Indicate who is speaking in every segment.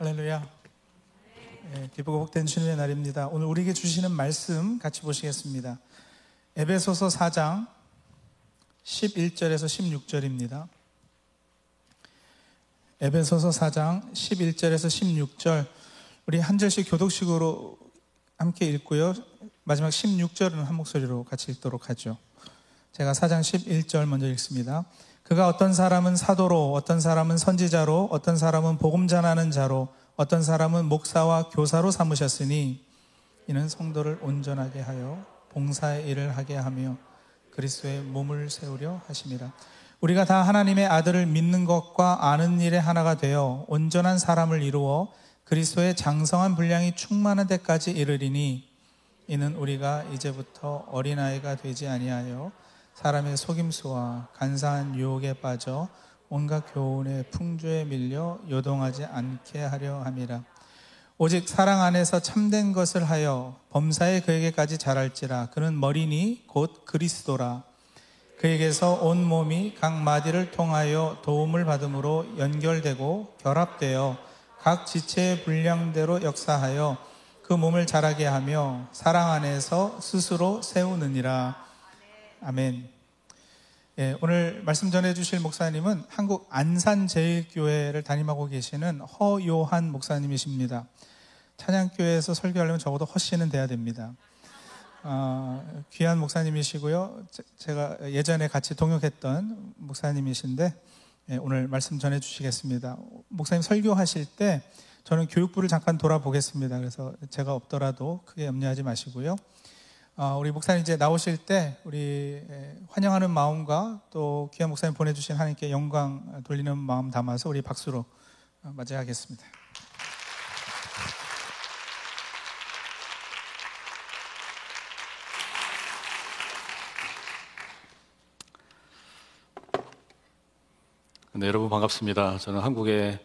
Speaker 1: 할렐루야. 예, 기쁘고 복된 주님의 날입니다. 오늘 우리에게 주시는 말씀 같이 보시겠습니다. 에베소서 4장 11절에서 16절입니다. 에베소서 4장 11절에서 16절 우리 한 절씩 교독식으로 함께 읽고요. 마지막 16절은 한 목소리로 같이 읽도록 하죠. 제가 4장 11절 먼저 읽습니다. 그가 어떤 사람은 사도로, 어떤 사람은 선지자로, 어떤 사람은 복음 전하는 자로, 어떤 사람은 목사와 교사로 삼으셨으니 이는 성도를 온전하게 하여 봉사의 일을 하게 하며 그리스도의 몸을 세우려 하심이라. 우리가 다 하나님의 아들을 믿는 것과 아는 일에 하나가 되어 온전한 사람을 이루어 그리스도의 장성한 분량이 충만한 데까지 이르리니 이는 우리가 이제부터 어린아이가 되지 아니하여 사람의 속임수와 간사한 유혹에 빠져 온갖 교훈의 풍조에 밀려 요동하지 않게 하려 함이라. 오직 사랑 안에서 참된 것을 하여 범사에 그에게까지 자랄지라. 그는 머리니 곧 그리스도라. 그에게서 온 몸이 각 마디를 통하여 도움을 받음으로 연결되고 결합되어 각 지체의 분량대로 역사하여 그 몸을 자라게 하며 사랑 안에서 스스로 세우느니라. 아멘. 예, 오늘 말씀 전해 주실 목사님은 한국 안산제일교회를 담임하고 계시는 허요한 목사님이십니다. 찬양교회에서 설교하려면 적어도 허씨는 돼야 됩니다. 어, 귀한 목사님이시고요. 제 가 예전에 같이 동역했던 목사님이신데 예, 오늘 말씀 전해 주시겠습니다. 목사님 설교하실 때 저는 교육부를 잠깐 돌아보겠습니다. 그래서 제가 없더라도 크게 염려하지 마시고요. 어, 우리 목사님 이제 나오실 때 우리 환영하는 마음과 또 귀한 목사님 보내주신 하나님께 영광 돌리는 마음 담아서 우리 박수로 어, 맞이하겠습니다.
Speaker 2: 네, 여러분 반갑습니다. 저는 한국의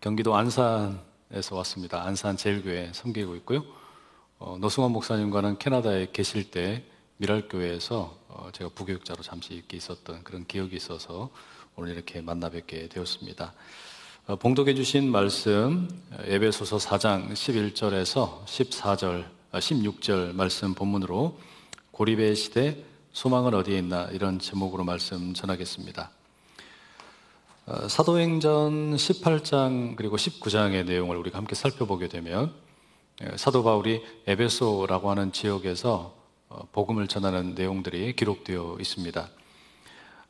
Speaker 2: 경기도 안산에서 왔습니다. 안산 제일교회 섬기고 있고요. 어, 노승환 목사님과는 캐나다에 계실 때 미랄교회에서 어, 제가 부교육자로 잠시 있게 있었던 그런 기억이 있어서 오늘 이렇게 만나 뵙게 되었습니다. 어, 봉독해 주신 말씀 에베소서 4장 11절에서 14절, 16절 말씀 본문으로 고립의 시대 소망은 어디에 있나 이런 제목으로 말씀 전하겠습니다. 사도행전 18장 그리고 19장의 내용을 우리가 함께 살펴보게 되면 예, 사도 바울이 에베소라고 하는 지역에서 어, 복음을 전하는 내용들이 기록되어 있습니다.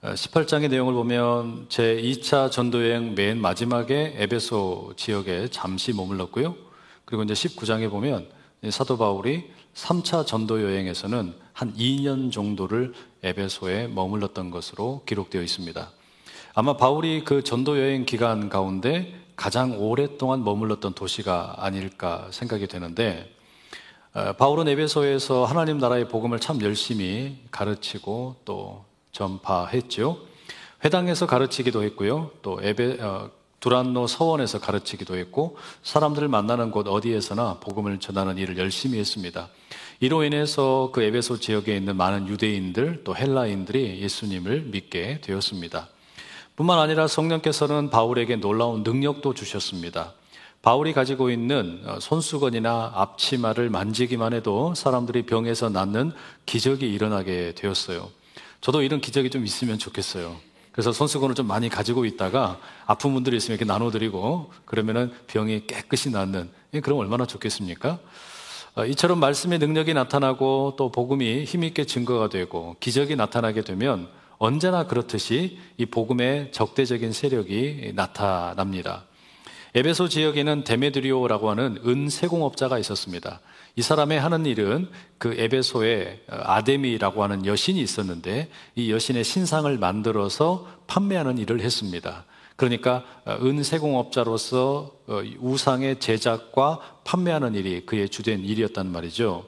Speaker 2: 18장의 어, 내용을 보면 제 2차 전도여행 맨 마지막에 에베소 지역에 잠시 머물렀고요. 그리고 이제 19장에 보면 사도 바울이 3차 전도여행에서는 한 2년 정도를 에베소에 머물렀던 것으로 기록되어 있습니다. 아마 바울이 그 전도여행 기간 가운데 가장 오랫동안 머물렀던 도시가 아닐까 생각이 되는데 어, 바울은 에베소에서 하나님 나라의 복음을 참 열심히 가르치고 또 전파했죠. 회당에서 가르치기도 했고요. 또 에베 어, 두란노 서원에서 가르치기도 했고 사람들을 만나는 곳 어디에서나 복음을 전하는 일을 열심히 했습니다. 이로 인해서 그 에베소 지역에 있는 많은 유대인들 또 헬라인들이 예수님을 믿게 되었습니다. 뿐만 아니라 성령께서는 바울에게 놀라운 능력도 주셨습니다. 바울이 가지고 있는 어, 손수건이나 앞치마를 만지기만 해도 사람들이 병에서 낫는 기적이 일어나게 되었어요. 저도 이런 기적이 좀 있으면 좋겠어요. 그래서 손수건을 좀 많이 가지고 있다가 아픈 분들이 있으면 이렇게 나눠드리고 그러면은 병이 깨끗이 낫는 예, 그럼 얼마나 좋겠습니까? 어, 이처럼 말씀의 능력이 나타나고 또 복음이 힘있게 증거가 되고 기적이 나타나게 되면 언제나 그렇듯이 이 복음의 적대적인 세력이 나타납니다. 에베소 지역에는 데메드리오라고 하는 은세공업자가 있었습니다. 이 사람의 하는 일은 그 에베소에 아데미라고 하는 여신이 있었는데 이 여신의 신상을 만들어서 판매하는 일을 했습니다. 그러니까 은세공업자로서 우상의 제작과 판매하는 일이 그의 주된 일이었단 말이죠.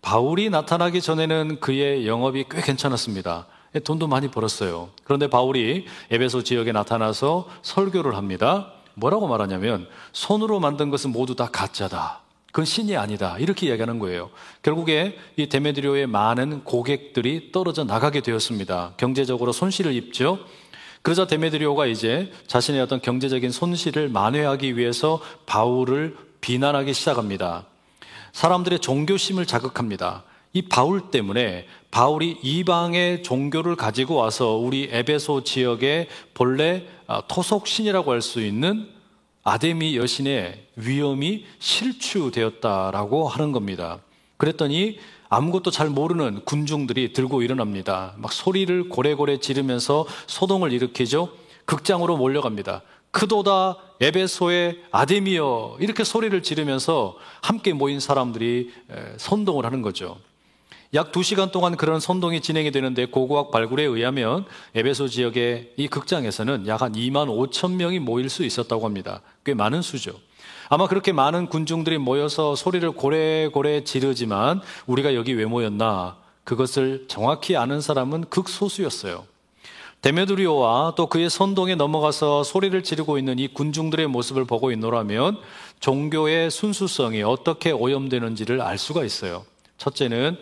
Speaker 2: 바울이 나타나기 전에는 그의 영업이 꽤 괜찮았습니다. 돈도 많이 벌었어요. 그런데 바울이 에베소 지역에 나타나서 설교를 합니다. 뭐라고 말하냐면 손으로 만든 것은 모두 다 가짜다. 그건 신이 아니다. 이렇게 이야기하는 거예요. 결국에 이 데메드리오의 많은 고객들이 떨어져 나가게 되었습니다. 경제적으로 손실을 입죠. 그러자 데메드리오가 이제 자신의 어떤 경제적인 손실을 만회하기 위해서 바울을 비난하기 시작합니다. 사람들의 종교심을 자극합니다. 이 바울 때문에 바울이 이방의 종교를 가지고 와서 우리 에베소 지역의 본래 아, 토속신이라고 할 수 있는 아데미 여신의 위험이 실추되었다라고 하는 겁니다. 그랬더니 아무것도 잘 모르는 군중들이 들고 일어납니다. 막 소리를 고래고래 지르면서 소동을 일으키죠. 극장으로 몰려갑니다. 크도다 에베소의 아데미어 이렇게 소리를 지르면서 함께 모인 사람들이 선동을 하는 거죠. 약 2시간 동안 그런 선동이 진행이 되는데 고고학 발굴에 의하면 에베소 지역의 이 극장에서는 약 한 2만 5천 명이 모일 수 있었다고 합니다. 꽤 많은 수죠. 아마 그렇게 많은 군중들이 모여서 소리를 고래고래 지르지만 우리가 여기 왜 모였나 그것을 정확히 아는 사람은 극소수였어요. 데메드리오와 또 그의 선동에 넘어가서 소리를 지르고 있는 이 군중들의 모습을 보고 있노라면 종교의 순수성이 어떻게 오염되는지를 알 수가 있어요. 첫째는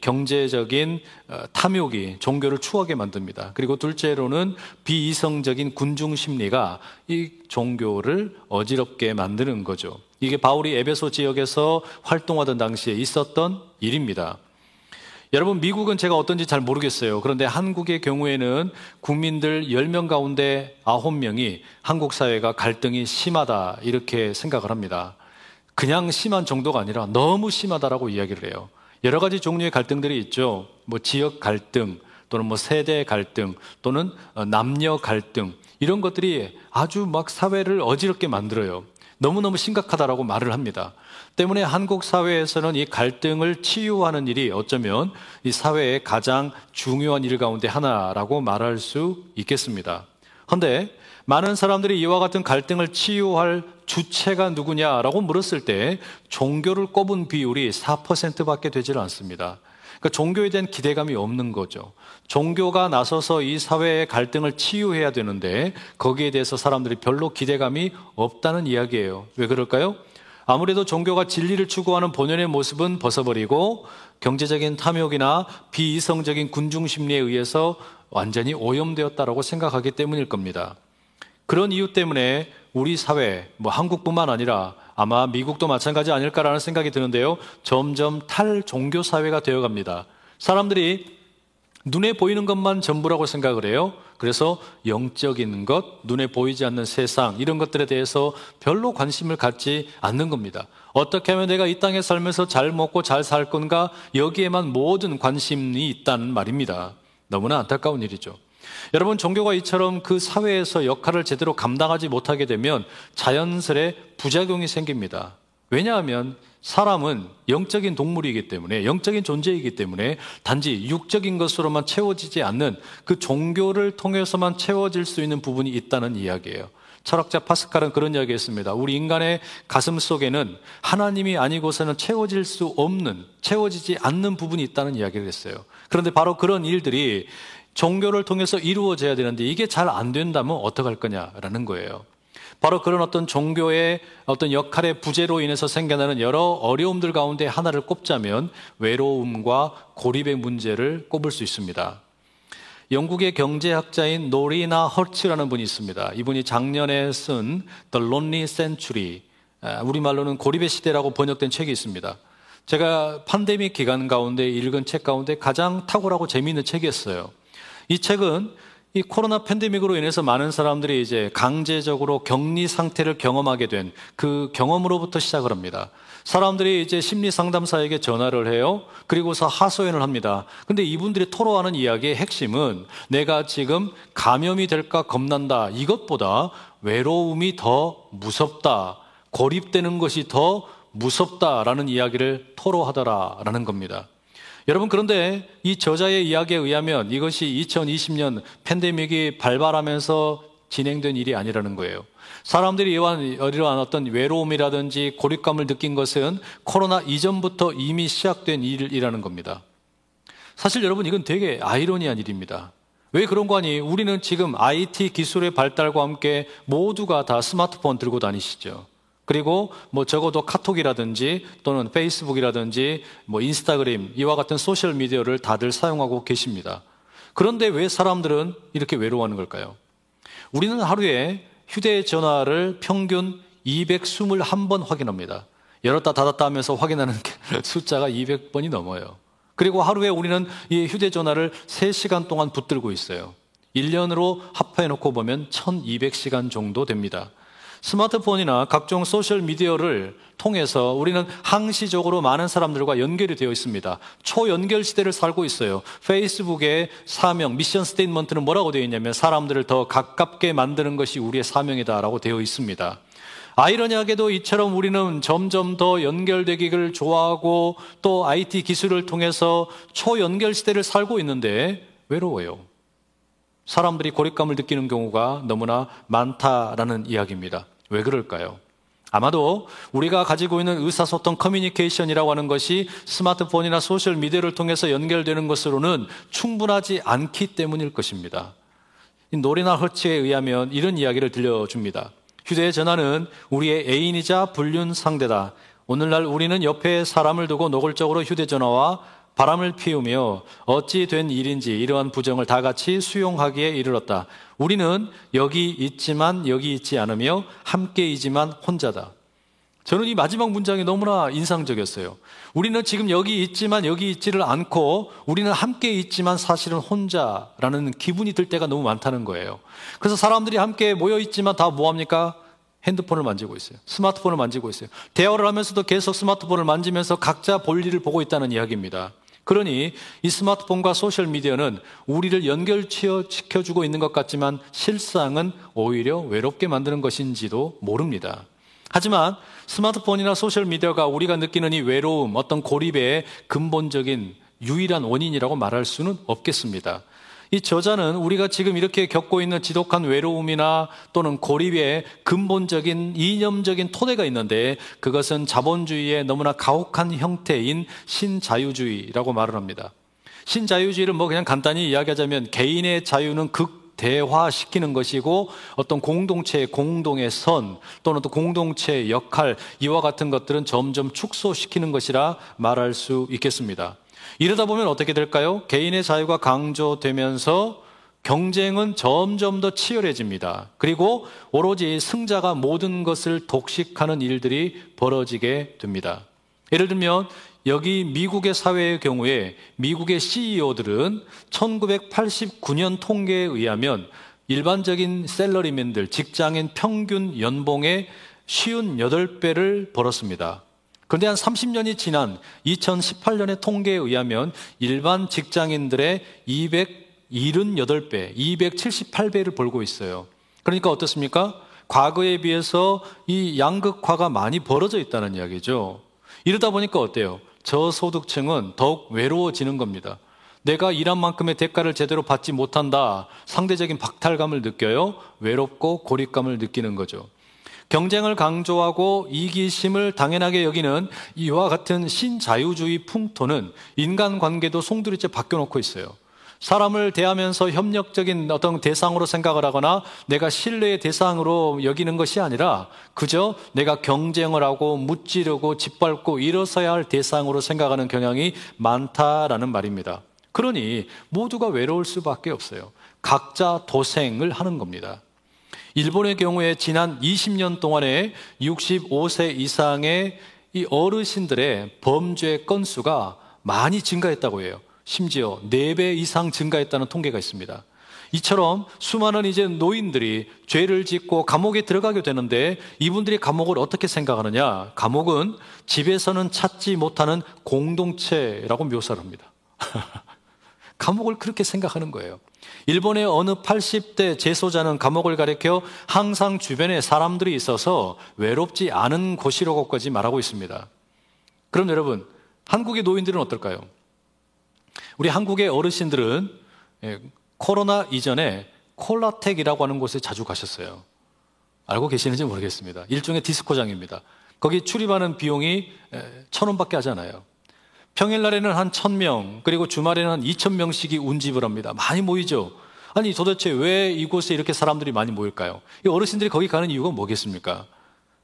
Speaker 2: 경제적인 어, 탐욕이 종교를 추하게 만듭니다. 그리고 둘째로는 비이성적인 군중 심리가 이 종교를 어지럽게 만드는 거죠. 이게 바울이 에베소 지역에서 활동하던 당시에 있었던 일입니다. 여러분, 미국은 제가 어떤지 잘 모르겠어요. 그런데 한국의 경우에는 국민들 10명 가운데 9명이 한국 사회가 갈등이 심하다, 이렇게 생각을 합니다. 그냥 심한 정도가 아니라 너무 심하다라고 이야기를 해요. 여러 가지 종류의 갈등들이 있죠. 뭐 지역 갈등 또는 뭐 세대 갈등 또는 어, 남녀 갈등 이런 것들이 아주 막 사회를 어지럽게 만들어요. 너무너무 심각하다라고 말을 합니다. 때문에 한국 사회에서는 이 갈등을 치유하는 일이 어쩌면 이 사회의 가장 중요한 일 가운데 하나라고 말할 수 있겠습니다. 그런데 많은 사람들이 이와 같은 갈등을 치유할 주체가 누구냐라고 물었을 때 종교를 꼽은 비율이 4%밖에 되질 않습니다. 그러니까 종교에 대한 기대감이 없는 거죠. 종교가 나서서 이 사회의 갈등을 치유해야 되는데 거기에 대해서 사람들이 별로 기대감이 없다는 이야기예요. 왜 그럴까요? 아무래도 종교가 진리를 추구하는 본연의 모습은 벗어버리고 경제적인 탐욕이나 비이성적인 군중 심리에 의해서 완전히 오염되었다라고 생각하기 때문일 겁니다. 그런 이유 때문에 우리 사회, 뭐 한국뿐만 아니라 아마 미국도 마찬가지 아닐까라는 생각이 드는데요. 점점 탈종교 사회가 되어 갑니다. 사람들이 눈에 보이는 것만 전부라고 생각을 해요. 그래서 영적인 것, 눈에 보이지 않는 세상, 이런 것들에 대해서 별로 관심을 갖지 않는 겁니다. 어떻게 하면 내가 이 땅에 살면서 잘 먹고 잘 살 건가? 여기에만 모든 관심이 있다는 말입니다. 너무나 안타까운 일이죠. 여러분, 종교가 이처럼 그 사회에서 역할을 제대로 감당하지 못하게 되면 자연스레 부작용이 생깁니다. 왜냐하면 사람은 영적인 동물이기 때문에, 영적인 존재이기 때문에 단지 육적인 것으로만 채워지지 않는 그 종교를 통해서만 채워질 수 있는 부분이 있다는 이야기예요. 철학자 파스칼은 그런 이야기 했습니다. 우리 인간의 가슴 속에는 하나님이 아니고서는 채워질 수 없는, 채워지지 않는 부분이 있다는 이야기를 했어요. 그런데 바로 그런 일들이 종교를 통해서 이루어져야 되는데 이게 잘 안 된다면 어떡할 거냐라는 거예요. 바로 그런 어떤 종교의 어떤 역할의 부재로 인해서 생겨나는 여러 어려움들 가운데 하나를 꼽자면 외로움과 고립의 문제를 꼽을 수 있습니다. 영국의 경제학자인 노리나 헐츠라는 분이 있습니다. 이분이 작년에 쓴 The Lonely Century, 아, 우리말로는 고립의 시대라고 번역된 책이 있습니다. 제가 팬데믹 기간 가운데 읽은 책 가운데 가장 탁월하고 재미있는 책이었어요. 이 책은 이 코로나 팬데믹으로 인해서 많은 사람들이 이제 강제적으로 격리 상태를 경험하게 된 그 경험으로부터 시작을 합니다. 사람들이 이제 심리 상담사에게 전화를 해요. 그리고서 하소연을 합니다. 근데 이분들이 토로하는 이야기의 핵심은 내가 지금 감염이 될까 겁난다. 이것보다 외로움이 더 무섭다. 고립되는 것이 더 무섭다라는 이야기를 토로하더라라는 겁니다. 여러분 그런데 이 저자의 이야기에 의하면 이것이 2020년 팬데믹이 발발하면서 진행된 일이 아니라는 거예요. 사람들이 이러한 어떤 외로움이라든지 고립감을 느낀 것은 코로나 이전부터 이미 시작된 일이라는 겁니다. 사실 여러분 이건 되게 아이러니한 일입니다. 왜 그런고 하니 우리는 지금 IT 기술의 발달과 함께 모두가 다 스마트폰 들고 다니시죠. 그리고 뭐 적어도 카톡이라든지 또는 페이스북이라든지 뭐 인스타그램 이와 같은 소셜 미디어를 다들 사용하고 계십니다. 그런데 왜 사람들은 이렇게 외로워하는 걸까요? 우리는 하루에 휴대전화를 평균 221번 확인합니다. 열었다 닫았다 하면서 확인하는 숫자가 200번이 넘어요. 그리고 하루에 우리는 이 휴대전화를 3시간 동안 붙들고 있어요. 1년으로 합해 놓고 보면 1200시간 정도 됩니다. 스마트폰이나 각종 소셜 미디어를 통해서 우리는 항시적으로 많은 사람들과 연결이 되어 있습니다. 초연결 시대를 살고 있어요. 페이스북의 사명, mission statement는 뭐라고 되어 있냐면 사람들을 더 가깝게 만드는 것이 우리의 사명이다라고 되어 있습니다. 아이러니하게도 이처럼 우리는 점점 더 연결되기를 좋아하고 또 IT 기술을 통해서 초연결 시대를 살고 있는데 외로워요. 사람들이 고립감을 느끼는 경우가 너무나 많다라는 이야기입니다. 왜 그럴까요? 아마도 우리가 가지고 있는 의사소통 커뮤니케이션이라고 하는 것이 스마트폰이나 소셜 미디어를 통해서 연결되는 것으로는 충분하지 않기 때문일 것입니다. 노리나 허츠에 의하면 이런 이야기를 들려줍니다. 휴대전화는 우리의 애인이자 불륜 상대다. 오늘날 우리는 옆에 사람을 두고 노골적으로 휴대전화와 바람을 피우며 어찌 된 일인지 이러한 부정을 다 같이 수용하기에 이르렀다. 우리는 여기 있지만 여기 있지 않으며 함께이지만 혼자다. 저는 이 마지막 문장이 너무나 인상적이었어요. 우리는 지금 여기 있지만 여기 있지를 않고 우리는 함께 있지만 사실은 혼자라는 기분이 들 때가 너무 많다는 거예요. 그래서 사람들이 함께 모여 있지만 다 뭐합니까? 핸드폰을 만지고 있어요. 스마트폰을 만지고 있어요. 대화를 하면서도 계속 스마트폰을 만지면서 각자 볼 일을 보고 있다는 이야기입니다. 그러니 이 스마트폰과 소셜미디어는 우리를 연결시켜주고 있는 것 같지만 실상은 오히려 외롭게 만드는 것인지도 모릅니다. 하지만 스마트폰이나 소셜미디어가 우리가 느끼는 이 외로움, 어떤 고립의 근본적인 유일한 원인이라고 말할 수는 없겠습니다. 이 저자는 우리가 지금 이렇게 겪고 있는 지독한 외로움이나 또는 고립의 근본적인 이념적인 토대가 있는데 그것은 자본주의의 너무나 가혹한 형태인 신자유주의라고 말을 합니다. 신자유주의를 뭐 그냥 간단히 이야기하자면 개인의 자유는 극 대화시키는 것이고 어떤 공동체의 공동의 선 또는 또 공동체의 역할 이와 같은 것들은 점점 축소시키는 것이라 말할 수 있겠습니다. 이러다 보면 어떻게 될까요? 개인의 자유가 강조되면서 경쟁은 점점 더 치열해집니다. 그리고 오로지 승자가 모든 것을 독식하는 일들이 벌어지게 됩니다. 예를 들면 여기 미국의 사회의 경우에 미국의 CEO들은 1989년 통계에 의하면 일반적인 셀러리맨들, 직장인 평균 연봉의 58배를 벌었습니다. 그런데 한 30년이 지난 2018년의 통계에 의하면 일반 직장인들의 278배, 278배를 벌고 있어요. 그러니까 어떻습니까? 과거에 비해서 이 양극화가 많이 벌어져 있다는 이야기죠. 이러다 보니까 어때요? 저소득층은 더욱 외로워지는 겁니다. 내가 일한 만큼의 대가를 제대로 받지 못한다. 상대적인 박탈감을 느껴요. 외롭고 고립감을 느끼는 거죠. 경쟁을 강조하고 이기심을 당연하게 여기는 이와 같은 신자유주의 풍토는 인간관계도 송두리째 바뀌어놓고 있어요. 사람을 대하면서 협력적인 어떤 대상으로 생각을 하거나 내가 신뢰의 대상으로 여기는 것이 아니라 그저 내가 경쟁을 하고 무찌르고 짓밟고 일어서야 할 대상으로 생각하는 경향이 많다라는 말입니다. 그러니 모두가 외로울 수밖에 없어요. 각자 도생을 하는 겁니다. 일본의 경우에 지난 20년 동안에 65세 이상의 이 어르신들의 범죄 건수가 많이 증가했다고 해요. 심지어 4배 이상 증가했다는 통계가 있습니다. 이처럼 수많은 이제 노인들이 죄를 짓고 감옥에 들어가게 되는데 이분들이 감옥을 어떻게 생각하느냐? 감옥은 집에서는 찾지 못하는 공동체라고 묘사를 합니다. 감옥을 그렇게 생각하는 거예요. 일본의 어느 80대 재소자는 감옥을 가리켜 항상 주변에 사람들이 있어서 외롭지 않은 곳이라고까지 말하고 있습니다. 그럼 여러분, 한국의 노인들은 어떨까요? 우리 한국의 어르신들은 예, 코로나 이전에 콜라텍이라고 하는 곳에 자주 가셨어요. 알고 계시는지 모르겠습니다. 일종의 디스코장입니다. 거기 출입하는 비용이 천 원밖에 하지 않아요. 평일날에는 한 천 명, 그리고 주말에는 한 이천 명씩이 운집을 합니다. 많이 모이죠. 아니 도대체 왜 이곳에 이렇게 사람들이 많이 모일까요? 이 어르신들이 거기 가는 이유가 뭐겠습니까?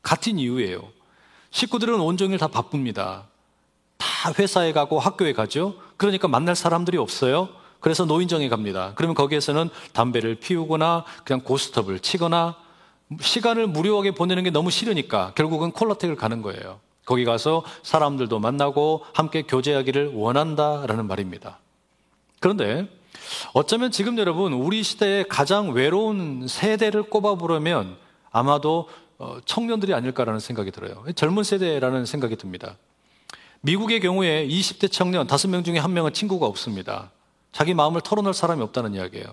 Speaker 2: 같은 이유예요. 식구들은 온종일 다 바쁩니다. 다 회사에 가고 학교에 가죠. 그러니까 만날 사람들이 없어요. 그래서 노인정에 갑니다. 그러면 거기에서는 담배를 피우거나 그냥 고스톱을 치거나 시간을 무료하게 보내는 게 너무 싫으니까 결국은 콜라텍을 가는 거예요. 거기 가서 사람들도 만나고 함께 교제하기를 원한다라는 말입니다. 그런데 어쩌면 지금 여러분 우리 시대의 가장 외로운 세대를 꼽아보려면 아마도 어, 청년들이 아닐까라는 생각이 들어요. 젊은 세대라는 생각이 듭니다. 미국의 경우에 20대 청년 5명 중에 1명은 친구가 없습니다. 자기 마음을 털어놓을 사람이 없다는 이야기예요.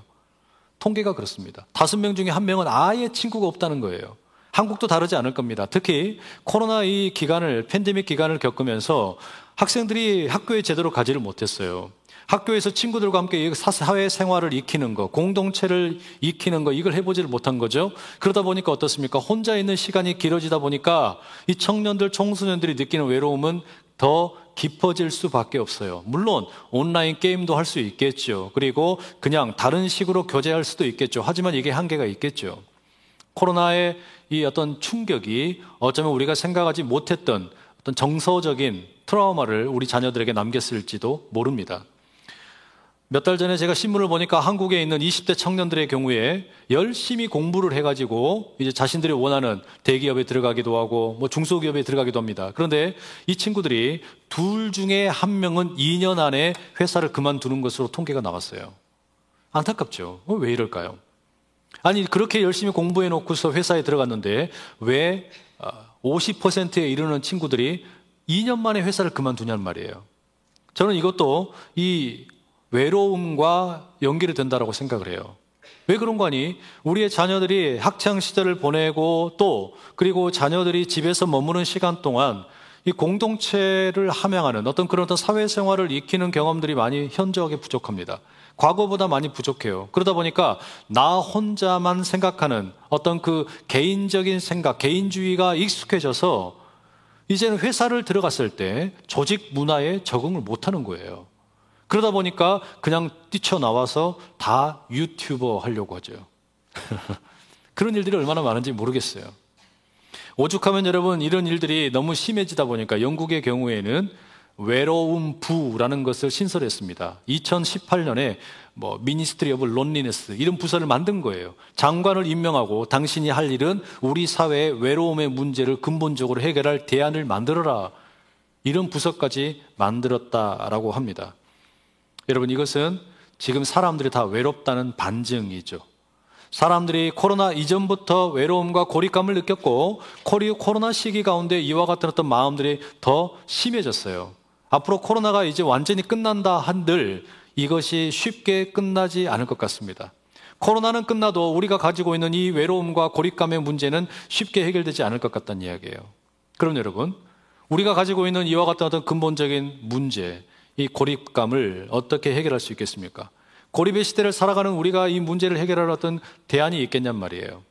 Speaker 2: 통계가 그렇습니다. 5명 중에 1명은 아예 친구가 없다는 거예요. 한국도 다르지 않을 겁니다. 특히 코로나 이 기간을, 팬데믹 기간을 겪으면서 학생들이 학교에 제대로 가지를 못했어요. 학교에서 친구들과 함께 사회 생활을 익히는 거, 공동체를 익히는 거, 이걸 해보지를 못한 거죠. 그러다 보니까 어떻습니까? 혼자 있는 시간이 길어지다 보니까 이 청년들, 청소년들이 느끼는 외로움은 더 깊어질 수밖에 없어요. 물론 온라인 게임도 할 수 있겠죠. 그리고 그냥 다른 식으로 교제할 수도 있겠죠. 하지만 이게 한계가 있겠죠. 코로나의 이 어떤 충격이 어쩌면 우리가 생각하지 못했던 어떤 정서적인 트라우마를 우리 자녀들에게 남겼을지도 모릅니다. 몇 달 전에 제가 신문을 보니까 한국에 있는 20대 청년들의 경우에 열심히 공부를 해가지고 이제 자신들이 원하는 대기업에 들어가기도 하고 뭐 중소기업에 들어가기도 합니다. 그런데 이 친구들이 둘 중에 한 명은 2년 안에 회사를 그만두는 것으로 통계가 나왔어요. 안타깝죠. 어, 왜 이럴까요? 아니, 그렇게 열심히 공부해 놓고서 회사에 들어갔는데 왜 50%에 어, 이르는 친구들이 2년 만에 회사를 그만두냐는 말이에요. 저는 이것도 이 외로움과 연결이 된다라고 생각을 해요. 왜 그런 거니? 우리의 자녀들이 학창 시절을 보내고 또 그리고 자녀들이 집에서 머무는 시간 동안 이 공동체를 함양하는 어떤 그런 어떤 사회생활을 익히는 경험들이 많이 현저하게 부족합니다. 과거보다 많이 부족해요. 그러다 보니까 나 혼자만 생각하는 어떤 그 개인적인 생각, 개인주의가 익숙해져서 이제는 회사를 들어갔을 때 조직 문화에 적응을 못 하는 거예요. 그러다 보니까 그냥 뛰쳐나와서 다 유튜버 하려고 하죠. 그런 일들이 얼마나 많은지 모르겠어요. 오죽하면 여러분 이런 일들이 너무 심해지다 보니까 영국의 경우에는 외로움 부라는 것을 신설했습니다. 2018년에 뭐 Ministry of Loneliness 이런 부서를 만든 거예요. 장관을 임명하고 당신이 할 일은 우리 사회의 외로움의 문제를 근본적으로 해결할 대안을 만들어라. 이런 부서까지 만들었다라고 합니다. 여러분 이것은 지금 사람들이 다 외롭다는 반증이죠. 사람들이 코로나 이전부터 외로움과 고립감을 느꼈고 코로나 시기 가운데 이와 같은 어떤 마음들이 더 심해졌어요. 앞으로 코로나가 이제 완전히 끝난다 한들 이것이 쉽게 끝나지 않을 것 같습니다. 코로나는 끝나도 우리가 가지고 있는 이 외로움과 고립감의 문제는 쉽게 해결되지 않을 것 같다는 이야기예요. 그럼 여러분, 우리가 가지고 있는 이와 같은 어떤 근본적인 문제, 이 고립감을 어떻게 해결할 수 있겠습니까? 고립의 시대를 살아가는 우리가 이 문제를 해결할 어떤 대안이 있겠냔 말이에요.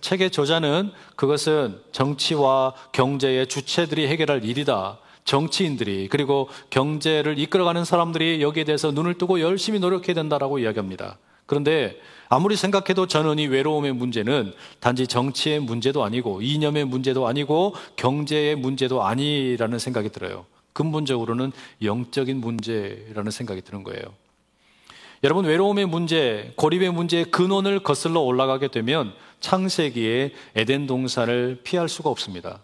Speaker 2: 책의 저자는 그것은 정치와 경제의 주체들이 해결할 일이다. 정치인들이 그리고 경제를 이끌어가는 사람들이 여기에 대해서 눈을 뜨고 열심히 노력해야 된다라고 이야기합니다. 그런데 아무리 생각해도 저는 이 외로움의 문제는 단지 정치의 문제도 아니고 이념의 문제도 아니고 경제의 문제도 아니라는 생각이 들어요. 근본적으로는 영적인 문제라는 생각이 드는 거예요. 여러분, 외로움의 문제, 고립의 문제의 근원을 거슬러 올라가게 되면 창세기에 에덴 동산을 피할 수가 없습니다.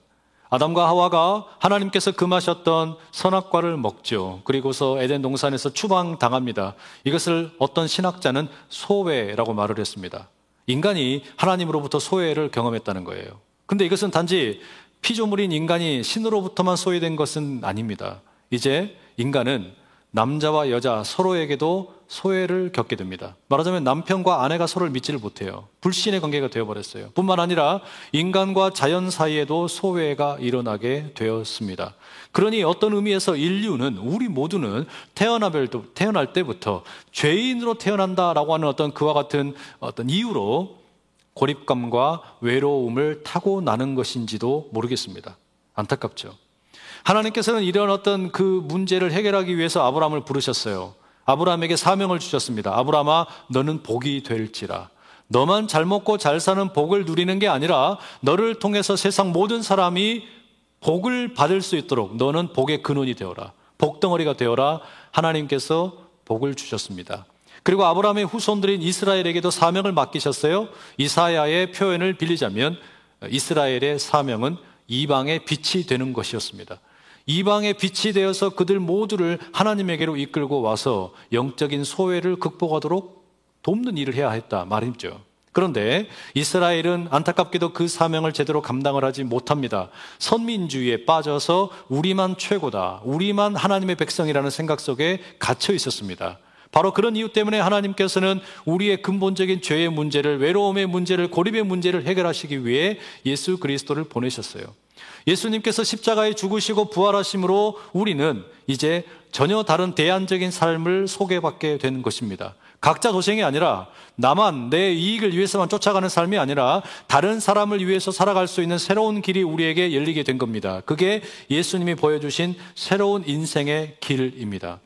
Speaker 2: 아담과 하와가 하나님께서 금하셨던 선악과를 먹죠. 그리고서 에덴 동산에서 추방당합니다. 이것을 어떤 신학자는 소외라고 말을 했습니다. 인간이 하나님으로부터 소외를 경험했다는 거예요. 근데 이것은 단지 피조물인 인간이 신으로부터만 소외된 것은 아닙니다. 이제 인간은 남자와 여자 서로에게도 소외를 겪게 됩니다. 말하자면 남편과 아내가 서로를 믿지를 못해요. 불신의 관계가 되어버렸어요. 뿐만 아니라 인간과 자연 사이에도 소외가 일어나게 되었습니다. 그러니 어떤 의미에서 인류는, 우리 모두는 태어날 때부터 죄인으로 태어난다라고 하는 어떤 그와 같은 어떤 이유로 고립감과 외로움을 타고 나는 것인지도 모르겠습니다. 안타깝죠. 하나님께서는 이런 어떤 그 문제를 해결하기 위해서 아브라함을 부르셨어요. 아브라함에게 사명을 주셨습니다. 아브라함아, 너는 복이 될지라. 너만 잘 먹고 잘 사는 복을 누리는 게 아니라 너를 통해서 세상 모든 사람이 복을 받을 수 있도록 너는 복의 근원이 되어라. 복덩어리가 되어라. 하나님께서 복을 주셨습니다. 그리고 아브라함의 후손들인 이스라엘에게도 사명을 맡기셨어요. 이사야의 표현을 빌리자면 이스라엘의 사명은 이방의 빛이 되는 것이었습니다. 이방의 빛이 되어서 그들 모두를 하나님에게로 이끌고 와서 영적인 소외를 극복하도록 돕는 일을 해야 했다 말이죠. 그런데 이스라엘은 안타깝게도 그 사명을 제대로 감당을 하지 못합니다. 선민주의에 빠져서 우리만 최고다. 우리만 하나님의 백성이라는 생각 속에 갇혀 있었습니다. 바로 그런 이유 때문에 하나님께서는 우리의 근본적인 죄의 문제를, 외로움의 문제를, 고립의 문제를 해결하시기 위해 예수 그리스도를 보내셨어요. 예수님께서 십자가에 죽으시고 부활하심으로 우리는 이제 전혀 다른 대안적인 삶을 소개받게 되는 것입니다. 각자 도생이 아니라 나만 내 이익을 위해서만 쫓아가는 삶이 아니라 다른 사람을 위해서 살아갈 수 있는 새로운 길이 우리에게 열리게 된 겁니다. 그게 예수님이 보여주신 새로운 인생의 길입니다.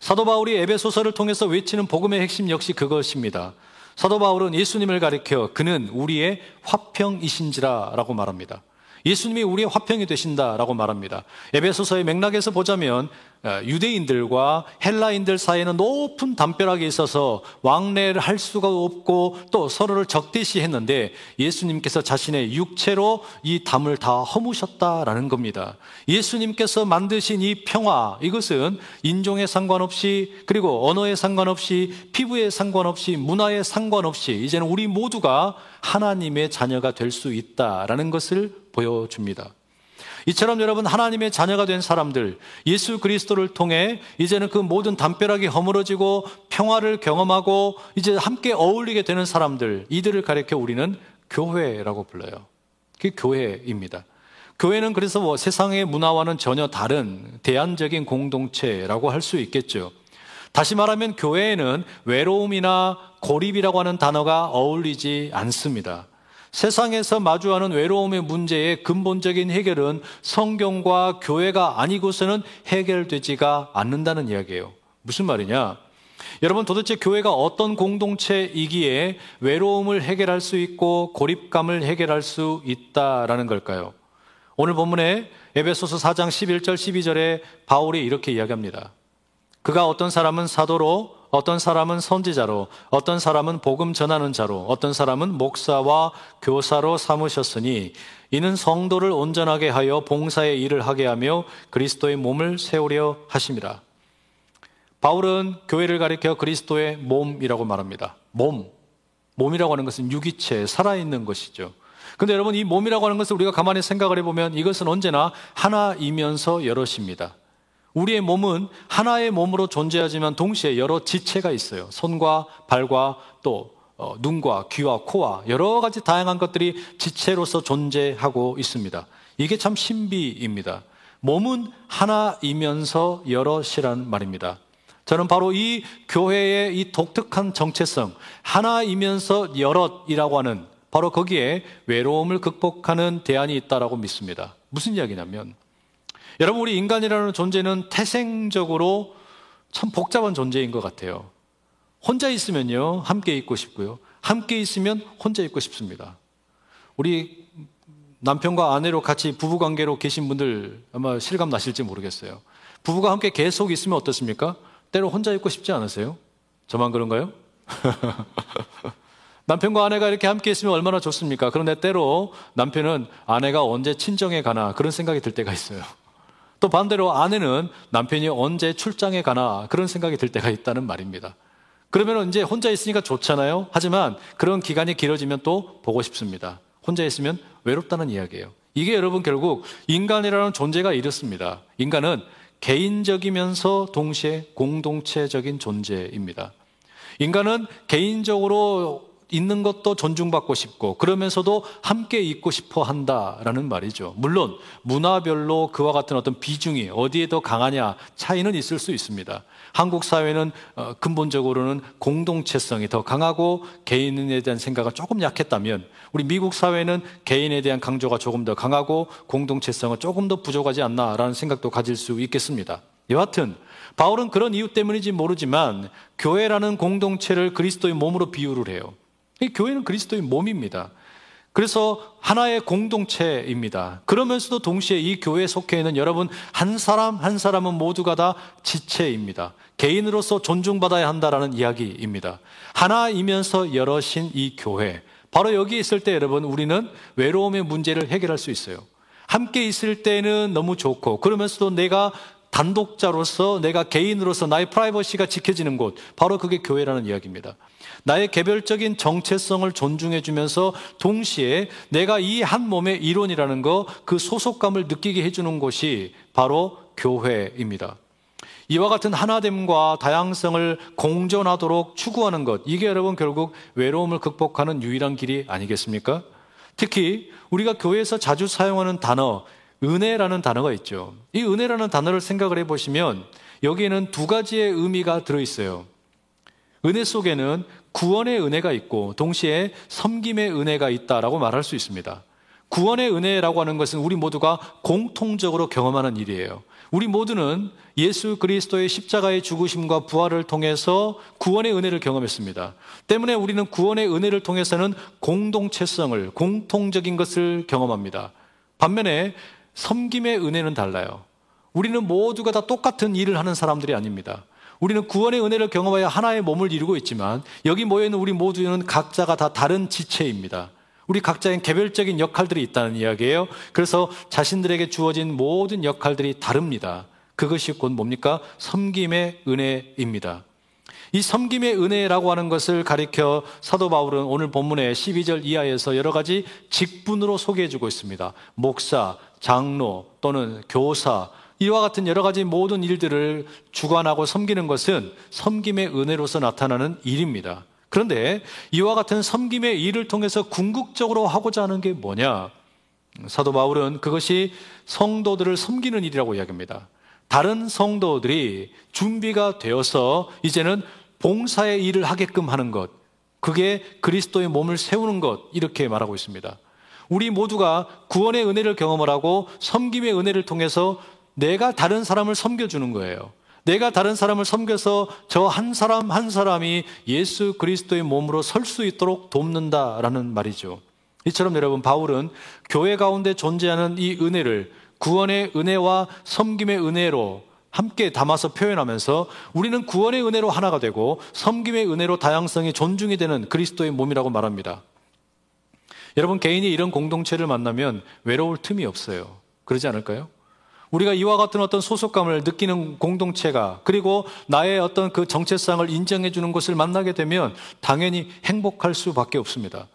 Speaker 2: 사도 바울이 에베소서를 통해서 외치는 복음의 핵심 역시 그것입니다. 사도 바울은 예수님을 가리켜 그는 우리의 화평이신지라 라고 말합니다. 예수님이 우리의 화평이 되신다라고 말합니다. 에베소서의 맥락에서 보자면 어, 유대인들과 헬라인들 사이에는 높은 담벼락이 있어서 왕래를 할 수가 없고 또 서로를 적대시 했는데 예수님께서 자신의 육체로 이 담을 다 허무셨다라는 겁니다. 예수님께서 만드신 이 평화 이것은 인종에 상관없이 그리고 언어에 상관없이 피부에 상관없이 문화에 상관없이 이제는 우리 모두가 하나님의 자녀가 될 수 있다라는 것을 보여줍니다. 이처럼 여러분 하나님의 자녀가 된 사람들 예수 그리스도를 통해 이제는 그 모든 담벼락이 허물어지고 평화를 경험하고 이제 함께 어울리게 되는 사람들 이들을 가리켜 우리는 교회라고 불러요. 그게 교회입니다. 교회는 그래서 뭐 세상의 문화와는 전혀 다른 대안적인 공동체라고 할 수 있겠죠. 다시 말하면 교회에는 외로움이나 고립이라고 하는 단어가 어울리지 않습니다. 세상에서 마주하는 외로움의 문제의 근본적인 해결은 성경과 교회가 아니고서는 해결되지가 않는다는 이야기예요. 무슨 말이냐? 여러분 도대체 교회가 어떤 공동체이기에 외로움을 해결할 수 있고 고립감을 해결할 수 있다라는 걸까요? 오늘 본문에 에베소서 4장 11절 12절에 바울이 이렇게 이야기합니다. 그가 어떤 사람은 사도로 어떤 사람은 선지자로, 어떤 사람은 복음 전하는 자로, 어떤 사람은 목사와 교사로 삼으셨으니 이는 성도를 온전하게 하여 봉사의 일을 하게 하며 그리스도의 몸을 세우려 하심이라. 바울은 교회를 가리켜 그리스도의 몸이라고 말합니다. 몸. 몸이라고 하는 것은 유기체, 살아있는 것이죠. 근데 여러분, 이 몸이라고 하는 것을 우리가 가만히 생각을 해보면 이것은 언제나 하나이면서 여럿입니다. 우리의 몸은 하나의 몸으로 존재하지만 동시에 여러 지체가 있어요. 손과 발과 또 어, 눈과 귀와 코와 여러 가지 다양한 것들이 지체로서 존재하고 있습니다. 이게 참 신비입니다. 몸은 하나이면서 여럿이란 말입니다. 저는 바로 이 교회의 이 독특한 정체성, 하나이면서 여럿이라고 하는 바로 거기에 외로움을 극복하는 대안이 있다라고 믿습니다. 무슨 이야기냐면 여러분, 우리 인간이라는 존재는 태생적으로 참 복잡한 존재인 것 같아요. 혼자 있으면요, 함께 있고 싶고요. 함께 있으면 혼자 있고 싶습니다. 우리 남편과 아내로 같이 부부 관계로 계신 분들 아마 실감 나실지 모르겠어요. 부부가 함께 계속 있으면 어떻습니까? 때로 혼자 있고 싶지 않으세요? 저만 그런가요? 남편과 아내가 이렇게 함께 있으면 얼마나 좋습니까? 그런데 때로 남편은 아내가 언제 친정에 가나 그런 생각이 들 때가 있어요. 또 반대로 아내는 남편이 언제 출장에 가나 그런 생각이 들 때가 있다는 말입니다. 그러면 이제 혼자 있으니까 좋잖아요. 하지만 그런 기간이 길어지면 또 보고 싶습니다. 혼자 있으면 외롭다는 이야기예요. 이게 여러분 결국 인간이라는 존재가 이렇습니다. 인간은 개인적이면서 동시에 공동체적인 존재입니다. 인간은 개인적으로 있는 것도 존중받고 싶고 그러면서도 함께 있고 싶어 한다라는 말이죠. 물론 문화별로 그와 같은 어떤 비중이 어디에 더 강하냐 차이는 있을 수 있습니다. 한국 사회는 어, 근본적으로는 공동체성이 더 강하고 개인에 대한 생각이 조금 약했다면 우리 미국 사회는 개인에 대한 강조가 조금 더 강하고 공동체성은 조금 더 부족하지 않나라는 생각도 가질 수 있겠습니다. 여하튼 바울은 그런 이유 때문인지 모르지만 교회라는 공동체를 그리스도의 몸으로 비유를 해요. 교회는 그리스도의 몸입니다. 그래서 하나의 공동체입니다. 그러면서도 동시에 이 교회에 속해 있는 여러분 한 사람 한 사람은 모두가 다 지체입니다. 개인으로서 존중받아야 한다라는 이야기입니다. 하나이면서 여럿인 이 교회. 바로 여기 있을 때 여러분 우리는 외로움의 문제를 해결할 수 있어요. 함께 있을 때는 너무 좋고 그러면서도 내가 단독자로서 내가 개인으로서 나의 프라이버시가 지켜지는 곳 바로 그게 교회라는 이야기입니다. 나의 개별적인 정체성을 존중해 주면서 동시에 내가 이 한 몸의 일원이라는 거 그 소속감을 느끼게 해 주는 곳이 바로 교회입니다. 이와 같은 하나됨과 다양성을 공존하도록 추구하는 것 이게 여러분 결국 외로움을 극복하는 유일한 길이 아니겠습니까? 특히 우리가 교회에서 자주 사용하는 단어 은혜라는 단어가 있죠. 이 은혜라는 단어를 생각을 해보시면 여기에는 두 가지의 의미가 들어있어요. 은혜 속에는 구원의 은혜가 있고 동시에 섬김의 은혜가 있다라고 말할 수 있습니다. 구원의 은혜라고 하는 것은 우리 모두가 공통적으로 경험하는 일이에요. 우리 모두는 예수 그리스도의 십자가의 죽으심과 부활을 통해서 구원의 은혜를 경험했습니다. 때문에 우리는 구원의 은혜를 통해서는 공동체성을, 공통적인 것을 경험합니다. 반면에 섬김의 은혜는 달라요. 우리는 모두가 다 똑같은 일을 하는 사람들이 아닙니다. 우리는 구원의 은혜를 경험하여 하나의 몸을 이루고 있지만 여기 모여있는 우리 모두는 각자가 다 다른 지체입니다. 우리 각자의 개별적인 역할들이 있다는 이야기예요. 그래서 자신들에게 주어진 모든 역할들이 다릅니다. 그것이 곧 뭡니까? 섬김의 은혜입니다. 이 섬김의 은혜라고 하는 것을 가리켜 사도 바울은 오늘 본문의 12절 이하에서 여러 가지 직분으로 소개해 주고 있습니다. 목사, 장로 또는 교사, 이와 같은 여러 가지 모든 일들을 주관하고 섬기는 것은 섬김의 은혜로서 나타나는 일입니다. 그런데 이와 같은 섬김의 일을 통해서 궁극적으로 하고자 하는 게 뭐냐? 사도 바울은 그것이 성도들을 섬기는 일이라고 이야기합니다. 다른 성도들이 준비가 되어서 이제는 봉사의 일을 하게끔 하는 것. 그게 그리스도의 몸을 세우는 것. 이렇게 말하고 있습니다. 우리 모두가 구원의 은혜를 경험을 하고 섬김의 은혜를 통해서 내가 다른 사람을 섬겨주는 거예요. 내가 다른 사람을 섬겨서 저 한 사람 한 사람이 예수 그리스도의 몸으로 설 수 있도록 돕는다라는 말이죠. 이처럼 여러분 바울은 교회 가운데 존재하는 이 은혜를 구원의 은혜와 섬김의 은혜로 함께 담아서 표현하면서 우리는 구원의 은혜로 하나가 되고 섬김의 은혜로 다양성이 존중이 되는 그리스도의 몸이라고 말합니다. 여러분 개인이 이런 공동체를 만나면 외로울 틈이 없어요. 그러지 않을까요? 우리가 이와 같은 어떤 소속감을 느끼는 공동체가 그리고 나의 어떤 그 정체성을 인정해 주는 것을 만나게 되면 당연히 행복할 수밖에 없습니다.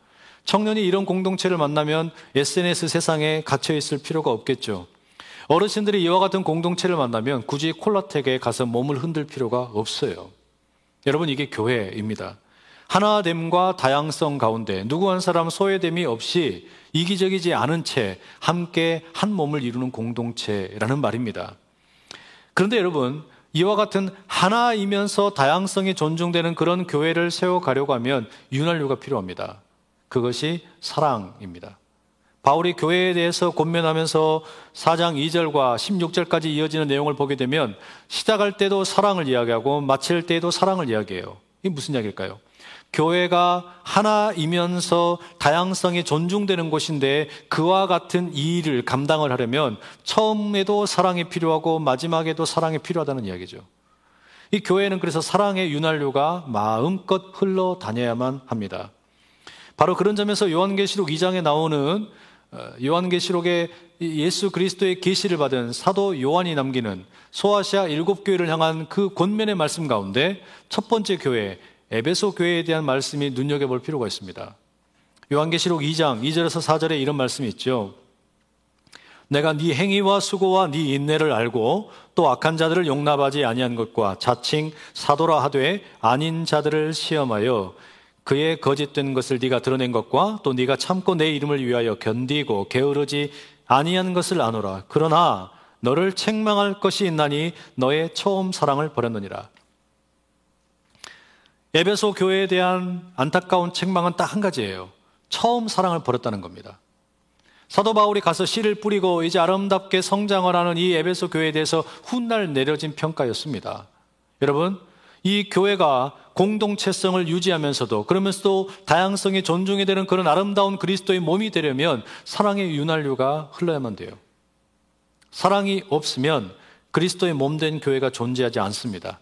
Speaker 2: 청년이 이런 공동체를 만나면 SNS 세상에 갇혀 있을 필요가 없겠죠. 어르신들이 이와 같은 공동체를 만나면 굳이 콜라텍에 가서 몸을 흔들 필요가 없어요. 여러분 이게 교회입니다. 하나됨과 다양성 가운데 누구 한 사람 소외됨이 없이 이기적이지 않은 채 함께 한 몸을 이루는 공동체라는 말입니다. 그런데 여러분, 이와 같은 하나이면서 다양성이 존중되는 그런 교회를 세워가려고 하면 윤활유가 필요합니다. 그것이 사랑입니다. 바울이 교회에 대해서 권면하면서 4장 2절과 16절까지 이어지는 내용을 보게 되면 시작할 때도 사랑을 이야기하고 마칠 때도 사랑을 이야기해요. 이게 무슨 이야기일까요? 교회가 하나이면서 다양성이 존중되는 곳인데 그와 같은 이 일을 감당을 하려면 처음에도 사랑이 필요하고 마지막에도 사랑이 필요하다는 이야기죠. 이 교회는 그래서 사랑의 윤활유가 마음껏 흘러 다녀야만 합니다. 바로 그런 점에서 요한계시록 2장에 나오는 어, 요한계시록에 예수 그리스도의 계시를 받은 사도 요한이 남기는 소아시아 일곱 교회를 향한 그 권면의 말씀 가운데 첫 번째 교회 에베소 교회에 대한 말씀이 눈여겨볼 필요가 있습니다. 요한계시록 2장 2절에서 4절에 이런 말씀이 있죠. 내가 네 행위와 수고와 네 인내를 알고 또 악한 자들을 용납하지 아니한 것과 자칭 사도라 하되 아닌 자들을 시험하여 그의 거짓된 것을 네가 드러낸 것과 또 네가 참고 내 이름을 위하여 견디고 게으르지 아니한 것을 아노라. 그러나 너를 책망할 것이 있나니 너의 처음 사랑을 버렸느니라. 에베소 교회에 대한 안타까운 책망은 딱 한 가지예요. 처음 사랑을 버렸다는 겁니다. 사도 바울이 가서 씨를 뿌리고 이제 아름답게 성장을 하는 이 에베소 교회에 대해서 훗날 내려진 평가였습니다. 여러분, 이 교회가 공동체성을 유지하면서도 그러면서도 다양성이 존중이 되는 그런 아름다운 그리스도의 몸이 되려면 사랑의 윤활유가 흘러야만 돼요. 사랑이 없으면 그리스도의 몸 된 교회가 존재하지 않습니다.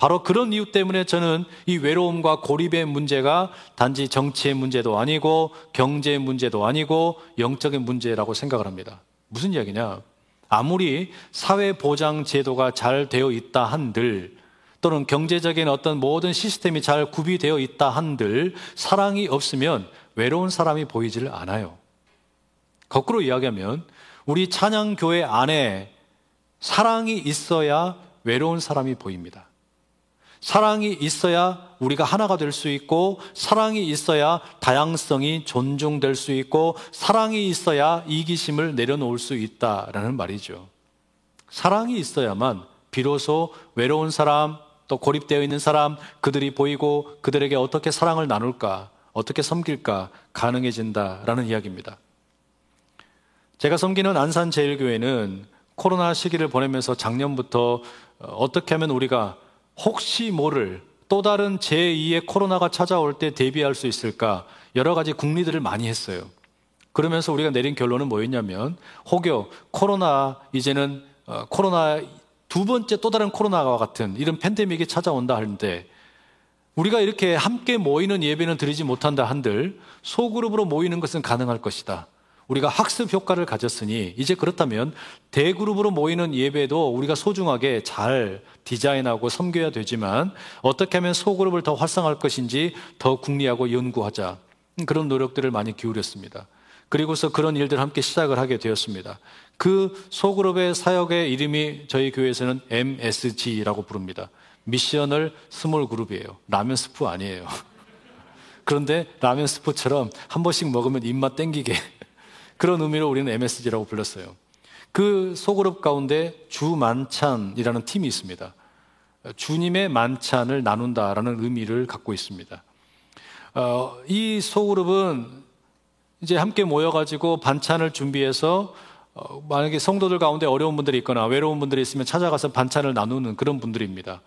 Speaker 2: 바로 그런 이유 때문에 저는 이 외로움과 고립의 문제가 단지 정치의 문제도 아니고 경제의 문제도 아니고 영적인 문제라고 생각을 합니다. 무슨 이야기냐? 아무리 사회보장 제도가 잘 되어 있다 한들 또는 경제적인 어떤 모든 시스템이 잘 구비되어 있다 한들 사랑이 없으면 외로운 사람이 보이지를 않아요. 거꾸로 이야기하면 우리 찬양교회 안에 사랑이 있어야 외로운 사람이 보입니다. 사랑이 있어야 우리가 하나가 될 수 있고, 사랑이 있어야 다양성이 존중될 수 있고, 사랑이 있어야 이기심을 내려놓을 수 있다라는 말이죠. 사랑이 있어야만 비로소 외로운 사람, 또 고립되어 있는 사람, 그들이 보이고 그들에게 어떻게 사랑을 나눌까, 어떻게 섬길까 가능해진다라는 이야기입니다. 제가 섬기는 안산제일교회는 코로나 시기를 보내면서 작년부터 어떻게 하면 우리가 혹시 모를 또 다른 제2의 코로나가 찾아올 때 대비할 수 있을까 여러 가지 국리들을 많이 했어요. 그러면서 우리가 내린 결론은 뭐였냐면 혹여 코로나 이제는 어, 코로나 두 번째 또 다른 코로나와 같은 이런 팬데믹이 찾아온다 하는데 우리가 이렇게 함께 모이는 예배는 드리지 못한다 한들 소그룹으로 모이는 것은 가능할 것이다. 우리가 학습 효과를 가졌으니 이제 그렇다면 대그룹으로 모이는 예배도 우리가 소중하게 잘 디자인하고 섬겨야 되지만 어떻게 하면 소그룹을 더 활성화할 것인지 더 궁리하고 연구하자. 그런 노력들을 많이 기울였습니다. 그리고서 그런 일들 함께 시작을 하게 되었습니다. 그 소그룹의 사역의 이름이 저희 교회에서는 MSG라고 부릅니다. Missional Small Group이에요. 라면 스프 아니에요. 그런데 라면 스프처럼 한 번씩 먹으면 입맛 땡기게 그런 의미로 우리는 MSG라고 불렀어요. 그 소그룹 가운데 주만찬이라는 팀이 있습니다. 주님의 만찬을 나눈다라는 의미를 갖고 있습니다. 어, 이 소그룹은 이제 함께 모여가지고 반찬을 준비해서 어, 만약에 성도들 가운데 어려운 분들이 있거나 외로운 분들이 있으면 찾아가서 반찬을 나누는 그런 분들입니다.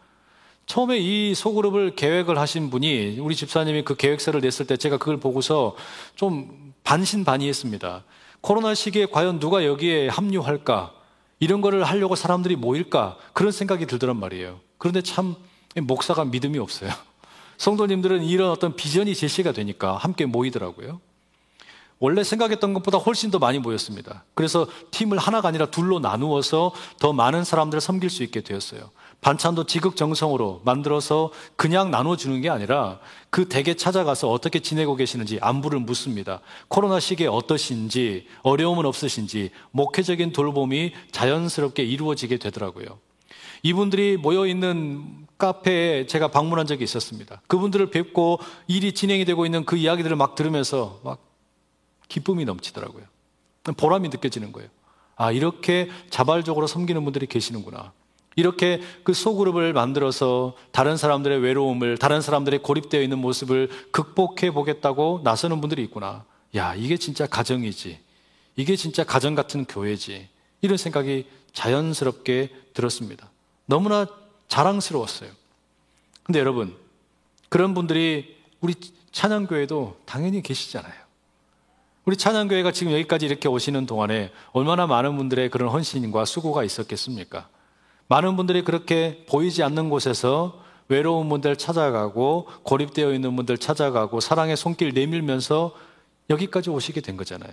Speaker 2: 처음에 이 소그룹을 계획을 하신 분이 우리 집사님이 그 계획서를 냈을 때 제가 그걸 보고서 좀 반신반의했습니다. 코로나 시기에 과연 누가 여기에 합류할까? 이런 거를 하려고 사람들이 모일까? 그런 생각이 들더란 말이에요. 그런데 참 목사가 믿음이 없어요. 성도님들은 이런 어떤 비전이 제시가 되니까 함께 모이더라고요. 원래 생각했던 것보다 훨씬 더 많이 모였습니다. 그래서 팀을 하나가 아니라 둘로 나누어서 더 많은 사람들을 섬길 수 있게 되었어요. 반찬도 지극정성으로 만들어서 그냥 나눠주는 게 아니라 그 댁에 찾아가서 어떻게 지내고 계시는지 안부를 묻습니다. 코로나 시기에 어떠신지, 어려움은 없으신지, 목회적인 돌봄이 자연스럽게 이루어지게 되더라고요. 이분들이 모여있는 카페에 제가 방문한 적이 있었습니다. 그분들을 뵙고 일이 진행이 되고 있는 그 이야기들을 막 들으면서 막 기쁨이 넘치더라고요. 보람이 느껴지는 거예요. 아, 이렇게 자발적으로 섬기는 분들이 계시는구나. 이렇게 그 소그룹을 만들어서 다른 사람들의 외로움을, 다른 사람들의 고립되어 있는 모습을 극복해 보겠다고 나서는 분들이 있구나. 야, 이게 진짜 가정이지. 이게 진짜 가정 같은 교회지. 이런 생각이 자연스럽게 들었습니다. 너무나 자랑스러웠어요. 근데 여러분, 그런 분들이 우리 찬양교회도 당연히 계시잖아요. 우리 찬양교회가 지금 여기까지 이렇게 오시는 동안에 얼마나 많은 분들의 그런 헌신과 수고가 있었겠습니까? 많은 분들이 그렇게 보이지 않는 곳에서 외로운 분들 찾아가고 고립되어 있는 분들 찾아가고 사랑의 손길 내밀면서 여기까지 오시게 된 거잖아요.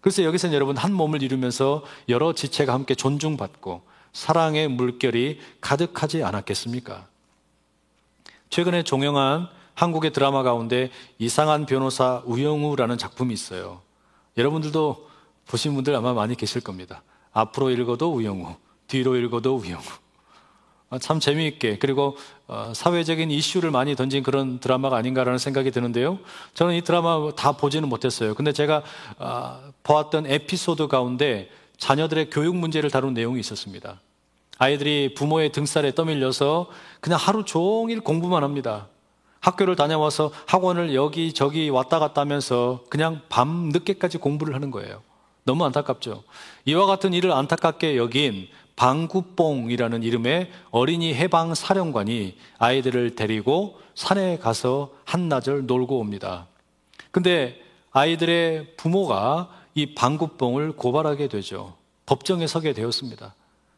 Speaker 2: 그래서 여기서는 여러분 한 몸을 이루면서 여러 지체가 함께 존중받고 사랑의 물결이 가득하지 않았겠습니까? 최근에 종영한 한국의 드라마 가운데 이상한 변호사 우영우라는 작품이 있어요. 여러분들도 보신 분들 아마 많이 계실 겁니다. 앞으로 읽어도 우영우, 뒤로 읽어도 우영우. 아, 참 재미있게 그리고 어, 사회적인 이슈를 많이 던진 그런 드라마가 아닌가라는 생각이 드는데요. 저는 이 드라마 다 보지는 못했어요. 근데 제가 아, 보았던 에피소드 가운데 자녀들의 교육 문제를 다룬 내용이 있었습니다. 아이들이 부모의 등살에 떠밀려서 그냥 하루 종일 공부만 합니다. 학교를 다녀와서 학원을 여기 저기 왔다 갔다 하면서 그냥 밤 늦게까지 공부를 하는 거예요. 너무 안타깝죠. 이와 같은 일을 안타깝게 여긴 방구뽕이라는 이름의 어린이 해방 사령관이 아이들을 데리고 산에 가서 한나절 놀고 옵니다. 근데 아이들의 부모가 이 방구뽕을 고발하게 되죠. 법정에 서게 되었습니다.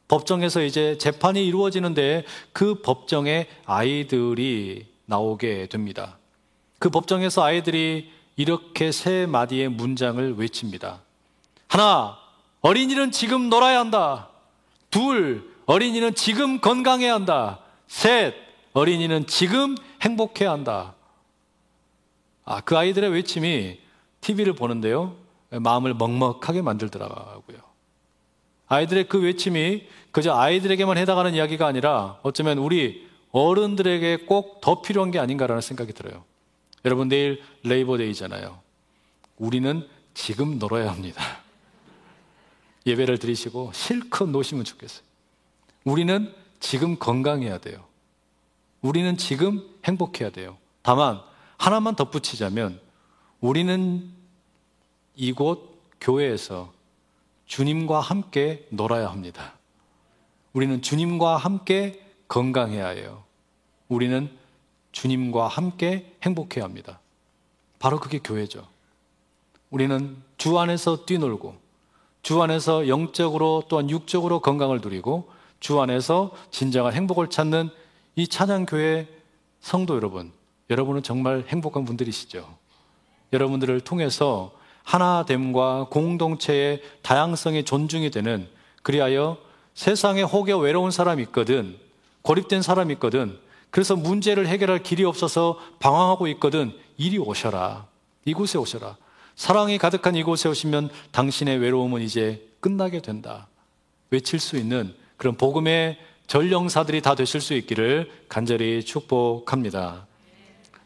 Speaker 2: 법정에서 이제 재판이 이루어지는데 그 법정에 아이들이 나오게 됩니다. 그 법정에서 아이들이 이렇게 세 마디의 문장을 외칩니다. 하나, 어린이는 지금 놀아야 한다. 둘, 어린이는 지금 건강해야 한다. 셋, 어린이는 지금 행복해야 한다. 아, 그 아이들의 외침이 TV를 보는데요. 마음을 먹먹하게 만들더라고요. 아이들의 그 외침이 그저 아이들에게만 해당하는 이야기가 아니라 어쩌면 우리 어른들에게 꼭 더 필요한 게 아닌가라는 생각이 들어요. 여러분 내일 Labor Day잖아요. 우리는 지금 놀아야 합니다. 예배를 드리시고 실컷 노시면 좋겠어요. 우리는 지금 건강해야 돼요. 우리는 지금 행복해야 돼요. 다만 하나만 덧붙이자면 우리는 이곳 교회에서 주님과 함께 놀아야 합니다. 우리는 주님과 함께 건강해야 해요. 우리는 주님과 함께 행복해야 합니다. 바로 그게 교회죠. 우리는 주 안에서 뛰놀고 주 안에서 영적으로 또한 육적으로 건강을 누리고 주 안에서 진정한 행복을 찾는 이 찬양교회 성도 여러분, 여러분은 정말 행복한 분들이시죠. 여러분들을 통해서 하나됨과 공동체의 다양성이 존중이 되는 그리하여 세상에 혹여 외로운 사람이 있거든, 고립된 사람이 있거든, 그래서 문제를 해결할 길이 없어서 방황하고 있거든, 이리 오셔라. 이곳에 오셔라. 사랑이 가득한 이곳에 오시면 당신의 외로움은 이제 끝나게 된다. 외칠 수 있는 그런 복음의 전령사들이 다 되실 수 있기를 간절히 축복합니다.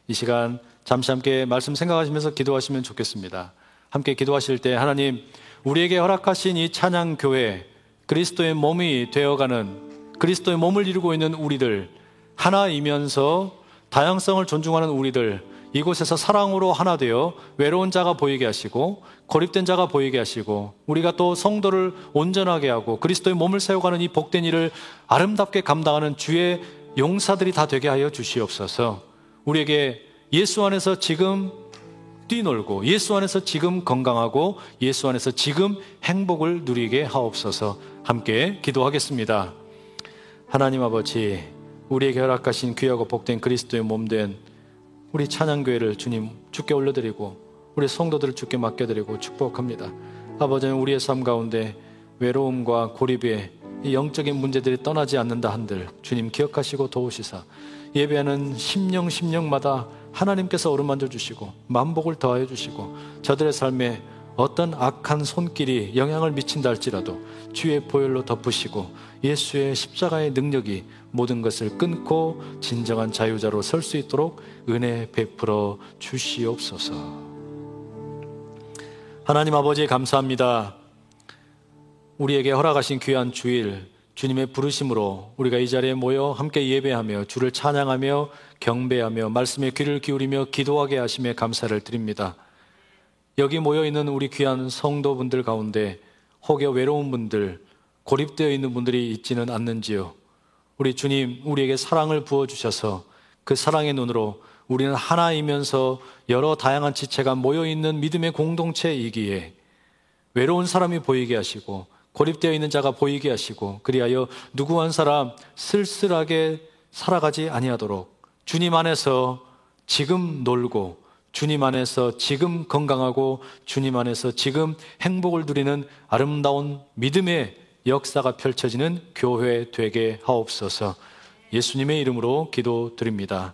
Speaker 2: 이 시간 잠시 함께 말씀 생각하시면서 기도하시면 좋겠습니다. 함께 기도하실 때 하나님 우리에게 허락하신 이 찬양 교회 그리스도의 몸이 되어가는 그리스도의 몸을 이루고 있는 우리들 하나이면서 다양성을 존중하는 우리들 이곳에서 사랑으로 하나 되어 외로운 자가 보이게 하시고 고립된 자가 보이게 하시고 우리가 또 성도를 온전하게 하고 그리스도의 몸을 세워가는 이 복된 일을 아름답게 감당하는 주의 용사들이 다 되게 하여 주시옵소서. 우리에게 예수 안에서 지금 뛰놀고 예수 안에서 지금 건강하고 예수 안에서 지금 행복을 누리게 하옵소서. 함께 기도하겠습니다. 하나님 아버지, 우리에게 허락하신 귀하고 복된 그리스도의 몸된 우리 찬양교회를 주님 주께 올려드리고 우리 성도들을 주께 맡겨드리고 축복합니다. 아버지는 우리의 삶 가운데 외로움과 고립의 이 영적인 문제들이 떠나지 않는다 한들 주님 기억하시고 도우시사 예배하는 심령 심령마다 하나님께서 어루만져 주시고 만복을 더하여 주시고 저들의 삶에 어떤 악한 손길이 영향을 미친다 할지라도 주의 보혈로 덮으시고 예수의 십자가의 능력이 모든 것을 끊고 진정한 자유자로 설 수 있도록 은혜 베풀어 주시옵소서. 하나님 아버지 감사합니다. 우리에게 허락하신 귀한 주일 주님의 부르심으로 우리가 이 자리에 모여 함께 예배하며 주를 찬양하며 경배하며 말씀에 귀를 기울이며 기도하게 하심에 감사를 드립니다. 여기 모여 있는 우리 귀한 성도분들 가운데 혹여 외로운 분들, 고립되어 있는 분들이 있지는 않는지요. 우리 주님, 우리에게 사랑을 부어 주셔서 그 사랑의 눈으로 우리는 하나이면서 여러 다양한 지체가 모여 있는 믿음의 공동체이기에 외로운 사람이 보이게 하시고 고립되어 있는 자가 보이게 하시고 그리하여 누구 한 사람 쓸쓸하게 살아가지 아니하도록 주님 안에서 지금 놀고 주님 안에서 지금 건강하고 주님 안에서 지금 행복을 누리는 아름다운 믿음의 역사가 펼쳐지는 교회 되게 하옵소서 예수님의 이름으로 기도드립니다.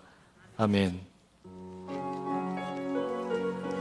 Speaker 2: 아멘.